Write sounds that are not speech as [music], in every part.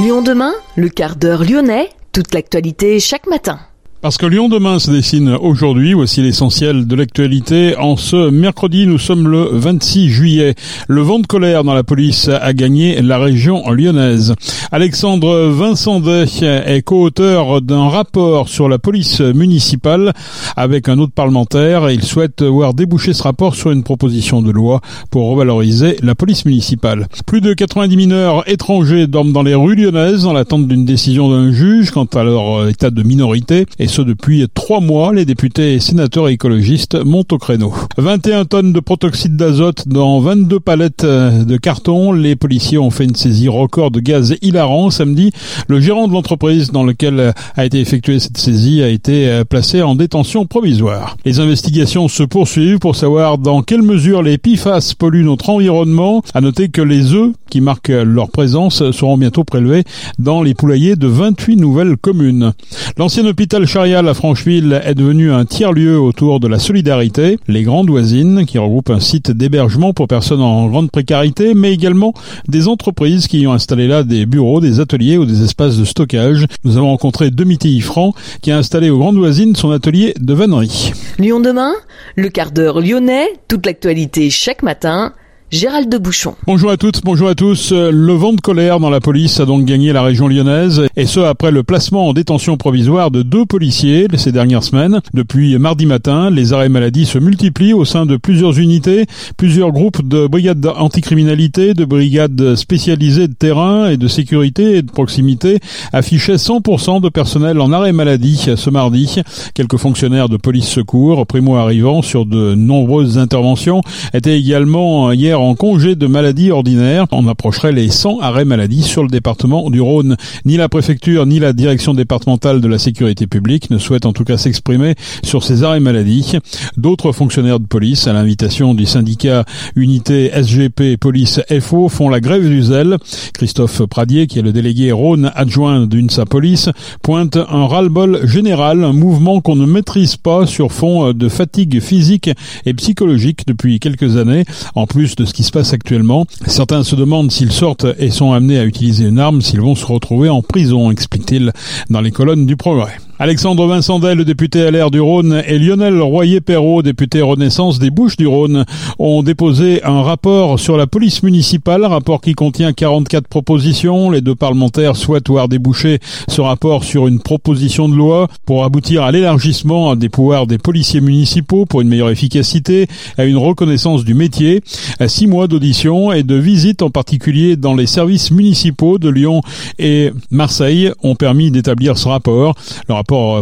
Lyon demain, le quart d'heure lyonnais, toute l'actualité chaque matin. Parce que Lyon demain se dessine aujourd'hui, voici l'essentiel de l'actualité. En ce mercredi, nous sommes le 26 juillet. Le vent de colère dans la police a gagné la région lyonnaise. Alexandre Vincent est co-auteur d'un rapport sur la police municipale avec un autre parlementaire. Il souhaite voir déboucher ce rapport sur une proposition de loi pour revaloriser la police municipale. Plus de 90 mineurs étrangers dorment dans les rues lyonnaises dans l'attente d'une décision d'un juge quant à leur état de minorité et depuis trois mois. Les députés et sénateurs écologistes montent au créneau. 21 tonnes de protoxyde d'azote dans 22 palettes de carton. Les policiers ont fait une saisie record de gaz hilarant samedi. Le gérant de l'entreprise dans lequel a été effectuée cette saisie a été placé en détention provisoire. Les investigations se poursuivent pour savoir dans quelle mesure les PFAS polluent notre environnement. À noter que les œufs qui marquent leur présence seront bientôt prélevés dans les poulaillers de 28 nouvelles communes. L'ancien hôpital Charles la Francheville est devenu un tiers-lieu autour de la solidarité. Les Grandes Voisines, qui regroupe un site d'hébergement pour personnes en grande précarité, mais également des entreprises qui ont installé là des bureaux, des ateliers ou des espaces de stockage. Nous avons rencontré Ifran, qui a installé aux Grandes Voisines son atelier de vannerie. Lyon demain, le quart d'heure lyonnais, toute l'actualité chaque matin. Gérald de Bouchon. Bonjour à toutes, bonjour à tous. Le vent de colère dans la police a donc gagné la région lyonnaise, et ce après le placement en détention provisoire de deux policiers ces dernières semaines. Depuis mardi matin, les arrêts maladie se multiplient au sein de plusieurs unités, plusieurs groupes de brigades anticriminalité, de brigades spécialisées de terrain et de sécurité et de proximité affichaient 100% de personnel en arrêt maladie ce mardi. Quelques fonctionnaires de police secours, primo arrivants sur de nombreuses interventions, étaient également hier en congé de maladie ordinaire. On approcherait les 100 arrêts maladie sur le département du Rhône. Ni la préfecture ni la direction départementale de la sécurité publique ne souhaitent en tout cas s'exprimer sur ces arrêts maladie. D'autres fonctionnaires de police, à l'invitation du syndicat Unité SGP Police FO, font la grève du zèle. Christophe Pradier, qui est le délégué Rhône adjoint d'UNSA Police, pointe un ras-le-bol général, un mouvement qu'on ne maîtrise pas sur fond de fatigue physique et psychologique depuis quelques années, en plus de ce qui se passe actuellement. Certains se demandent s'ils sortent et sont amenés à utiliser une arme, s'ils vont se retrouver en prison, explique-t-il dans les colonnes du Progrès. Alexandre Vincendet, le député LR du Rhône, et Lionel Royer-Perrault, député Renaissance des Bouches du Rhône, ont déposé un rapport sur la police municipale, rapport qui contient 44 propositions. Les deux parlementaires souhaitent voir déboucher ce rapport sur une proposition de loi pour aboutir à l'élargissement des pouvoirs des policiers municipaux pour une meilleure efficacité, à une reconnaissance du métier. Six mois d'audition et de visite en particulier dans les services municipaux de Lyon et Marseille ont permis d'établir ce rapport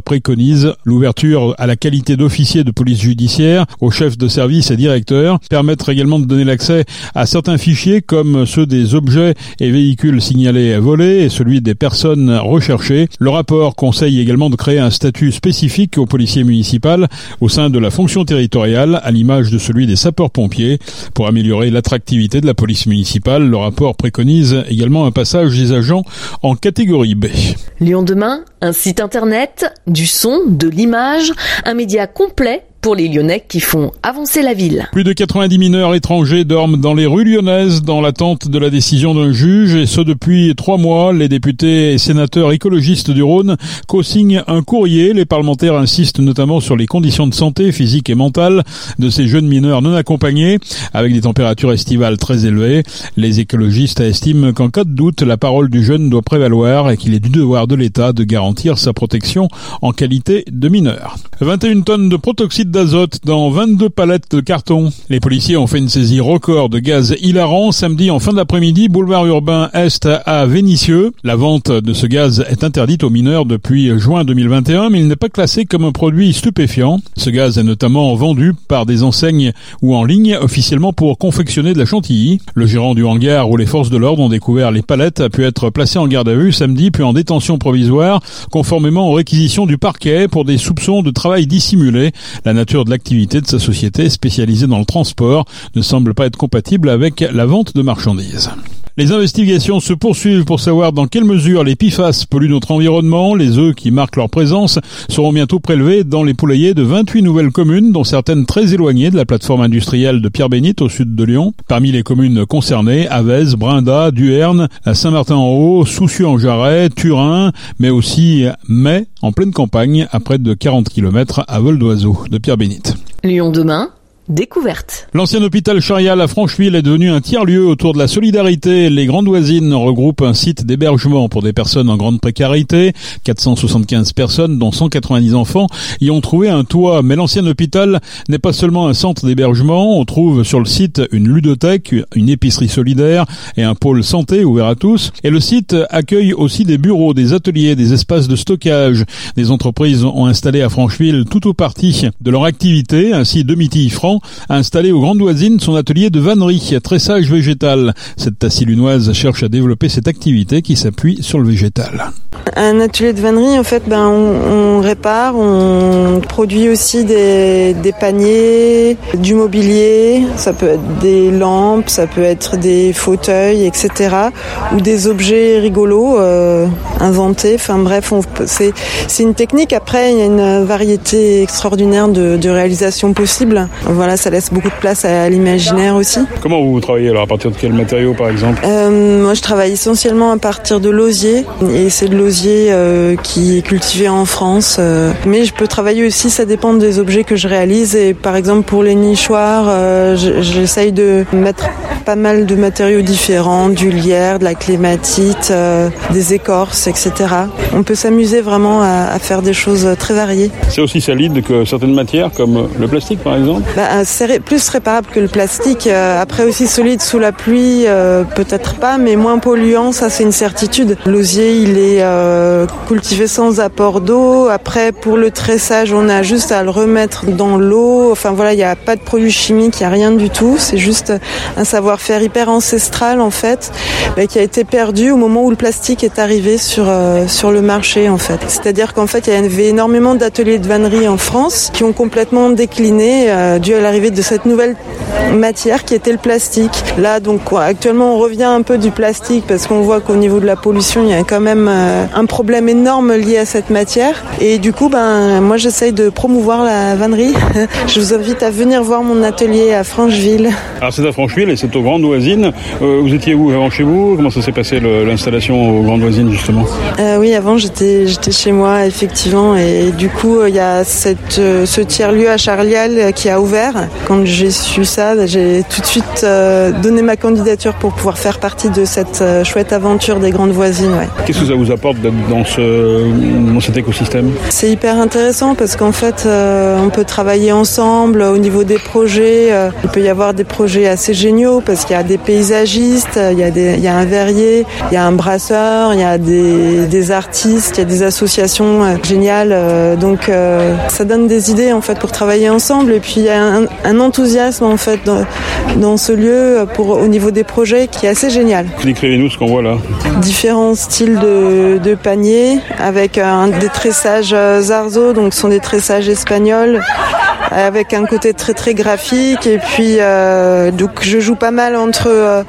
préconise l'ouverture à la qualité d'officier de police judiciaire, aux chefs de service et directeurs, permettre également de donner l'accès à certains fichiers comme ceux des objets et véhicules signalés volés et celui des personnes recherchées. Le rapport conseille également de créer un statut spécifique aux policiers municipaux au sein de la fonction territoriale, à l'image de celui des sapeurs-pompiers. Pour améliorer l'attractivité de la police municipale, le rapport préconise également un passage des agents en catégorie B. Lyon demain, un site internet du son, de l'image, un média complet pour les Lyonnais qui font avancer la ville. Plus de 90 mineurs étrangers dorment dans les rues lyonnaises dans l'attente de la décision d'un juge et ce depuis trois mois. Les députés et sénateurs écologistes du Rhône co-signent un courrier. Les parlementaires insistent notamment sur les conditions de santé physique et mentale de ces jeunes mineurs non accompagnés avec des températures estivales très élevées. Les écologistes estiment qu'en cas de doute, la parole du jeune doit prévaloir et qu'il est du devoir de l'État de garantir sa protection en qualité de mineur. 21 tonnes de protoxyde d'azote dans 22 palettes de carton. Les policiers ont fait une saisie record de gaz hilarant samedi en fin d'après-midi, boulevard urbain Est à Vénissieux. La vente de ce gaz est interdite aux mineurs depuis juin 2021, mais il n'est pas classé comme un produit stupéfiant. Ce gaz est notamment vendu par des enseignes ou en ligne officiellement pour confectionner de la chantilly. Le gérant du hangar où les forces de l'ordre ont découvert les palettes a pu être placé en garde à vue samedi puis en détention provisoire conformément aux réquisitions du parquet pour des soupçons de travail dissimulé. La nature de l'activité de sa société spécialisée dans le transport ne semble pas être compatible avec la vente de marchandises. Les investigations se poursuivent pour savoir dans quelle mesure les PIFAS polluent notre environnement. Les œufs qui marquent leur présence seront bientôt prélevés dans les poulaillers de 28 nouvelles communes, dont certaines très éloignées de la plateforme industrielle de Pierre-Bénite au sud de Lyon. Parmi les communes concernées, Avez, Brinda, Duerne, Saint-Martin-en-Haut, Soucieux-en-Jarret, Turin, mais aussi Mai, en pleine campagne, à près de 40 km à vol d'oiseau de Pierre-Bénite. Lyon demain, découverte. L'ancien hôpital Charial à Francheville est devenu un tiers-lieu autour de la solidarité. Les Grandes Voisines regroupent un site d'hébergement pour des personnes en grande précarité. 475 personnes, dont 190 enfants, y ont trouvé un toit. Mais l'ancien hôpital n'est pas seulement un centre d'hébergement. On trouve sur le site une ludothèque, une épicerie solidaire et un pôle santé ouvert à tous. Et le site accueille aussi des bureaux, des ateliers, des espaces de stockage. Des entreprises ont installé à Francheville tout au parti de leur activité. Ainsi, Domitille A installé aux Grandes Voisines son atelier de vannerie, tressage végétal. Cette tassilunoise cherche à développer cette activité qui s'appuie sur le végétal. Un atelier de vannerie, en fait, ben, on, répare, on produit aussi des, paniers, du mobilier, ça peut être des lampes, ça peut être des fauteuils, etc. Ou des objets rigolos euh, inventés. Enfin bref, c'est une technique. Après, il y a une variété extraordinaire de réalisations possibles. Voilà, ça laisse beaucoup de place à l'imaginaire aussi. Comment vous travaillez alors À partir de quels matériaux, par exemple? Euh, Moi, je travaille essentiellement à partir de l'osier. Et c'est de l'osier euh, qui est cultivé en France. Euh, mais je peux travailler aussi, ça dépend des objets que je réalise. Et par exemple, pour les nichoirs, euh, j'essaye de mettre pas mal de matériaux différents, du lierre, de la clématite, des écorces, etc. On peut s'amuser vraiment à, à, faire des choses très variées. C'est aussi solide que certaines matières, comme le plastique par exemple? Bah, C'est plus réparable que le plastique. Après aussi solide sous la pluie, peut-être pas, mais moins polluant, ça c'est une certitude. L'osier, il est euh, cultivé sans apport d'eau. Après, pour le tressage, on a juste à le remettre dans l'eau. Enfin voilà, il n'y a pas de produits chimiques, il n'y a rien du tout. C'est juste un savoir-faire hyper ancestral en fait, qui a été perdu au moment où le plastique est arrivé sur euh, sur le marché en fait. C'est-à-dire qu'en fait, il y avait énormément d'ateliers de vannerie en France qui ont complètement décliné euh, dû à l'arrivée de cette nouvelle matière qui était le plastique. Là, donc actuellement, on revient un peu du plastique parce qu'on voit qu'au niveau de la pollution, il y a quand même euh, un problème énorme lié à cette matière. Et du coup, ben, moi, j'essaye de promouvoir la vannerie. [laughs] Je vous invite à venir voir mon atelier à Francheville. Alors, c'est à Francheville et c'est aux Grandes Voisines. Euh, vous étiez où avant chez vous? Comment ça s'est passé l'installation aux Grandes Voisines, justement? Euh, Oui, avant, j'étais chez moi, effectivement. Et du coup, il y a cette, euh, ce tiers-lieu à Charlial qui a ouvert. Quand j'ai su ça, j'ai tout de suite euh, donné ma candidature pour pouvoir faire partie de cette euh, chouette aventure des Grandes Voisines. Ouais. Qu'est-ce que ça vous apporte dans, ce, dans cet écosystème? C'est hyper intéressant parce qu'en fait, euh, on peut travailler ensemble au niveau des projets. Euh, il peut y avoir des projets assez géniaux parce qu'il y a des paysagistes, il y a, des, il y a un verrier, il y a un brasseur, il y a des, des artistes, il y a des associations euh, géniales. Euh, donc euh, ça donne des idées en fait pour travailler ensemble. Et puis il y a un, un enthousiasme en fait dans, dans, ce lieu pour, au niveau des projets qui est assez génial. Décrivez-nous ce qu'on voit là. Différents styles de, de paniers avec un, des tressages Zarzo, donc ce sont des tressages espagnols avec un côté très très graphique. Et puis euh, donc je joue pas mal entre euh,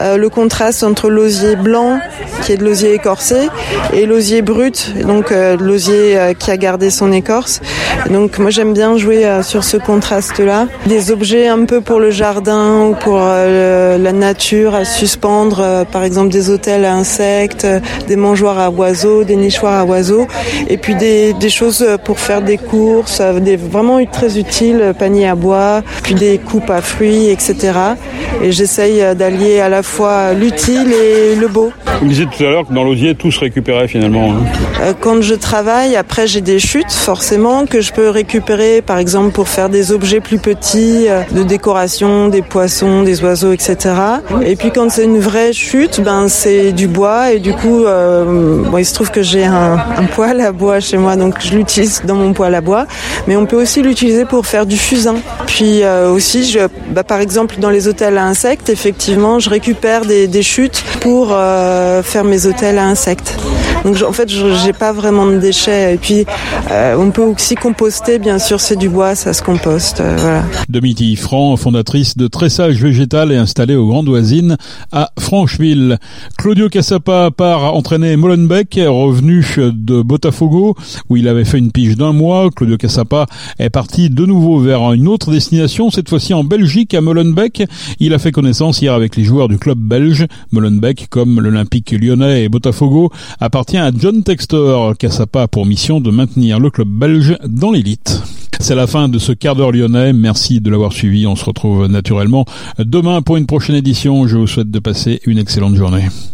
euh, le contraste entre l'osier blanc qui est de l'osier écorcé et l'osier brut donc euh, l'osier qui a gardé son écorce. Donc moi j'aime bien jouer sur ce contraste là des objets un peu pour le jardin ou pour la nature à suspendre par exemple des hôtels à insectes des mangeoires à oiseaux des nichoirs à oiseaux. Et puis des, des choses pour faire des courses vraiment très utiles panier à bois puis des coupes à fruits etc et j'essaye d'allier à la fois l'utile et le beau. Vous disiez tout à l'heure que dans l'osier tout se récupérait finalement hein. quand je travaille après j'ai des chutes forcément que je peux récupérer par exemple pour faire des objets plus petits de décoration des poissons des oiseaux etc et puis quand c'est une vraie chute ben c'est du bois et du coup euh, bon, il se trouve que j'ai un, un poêle à bois chez moi donc je l'utilise dans mon poêle à bois. Mais on peut aussi l'utiliser pour faire du fusain. Puis euh, aussi je, bah, par exemple dans les hôtels insectes. Effectivement je récupère des, des chutes pour euh, faire mes hôtels à insectes Donc en fait, j'ai pas vraiment de déchets. Et puis, euh, on peut aussi composter, bien sûr, c'est du bois, ça se composte. Euh, voilà. Domiti Franc, fondatrice de Tressage Végétal et installée au Grand Oisine à Francheville. Claudio Cassapa part entraîner Molenbeek, revenu de Botafogo, où il avait fait une pige d'un mois. Claudio Cassapa est parti de nouveau vers une autre destination, cette fois-ci en Belgique, à Molenbeek. Il a fait connaissance hier avec les joueurs du club belge. Molenbeek, comme l'Olympique lyonnais et Botafogo, appartient à John Textor. Cassapa a pour mission de maintenir le club belge dans l'élite. C'est la fin de ce quart d'heure lyonnais. Merci de l'avoir suivi. On se retrouve naturellement demain pour une prochaine édition. Je vous souhaite de passer une excellente journée.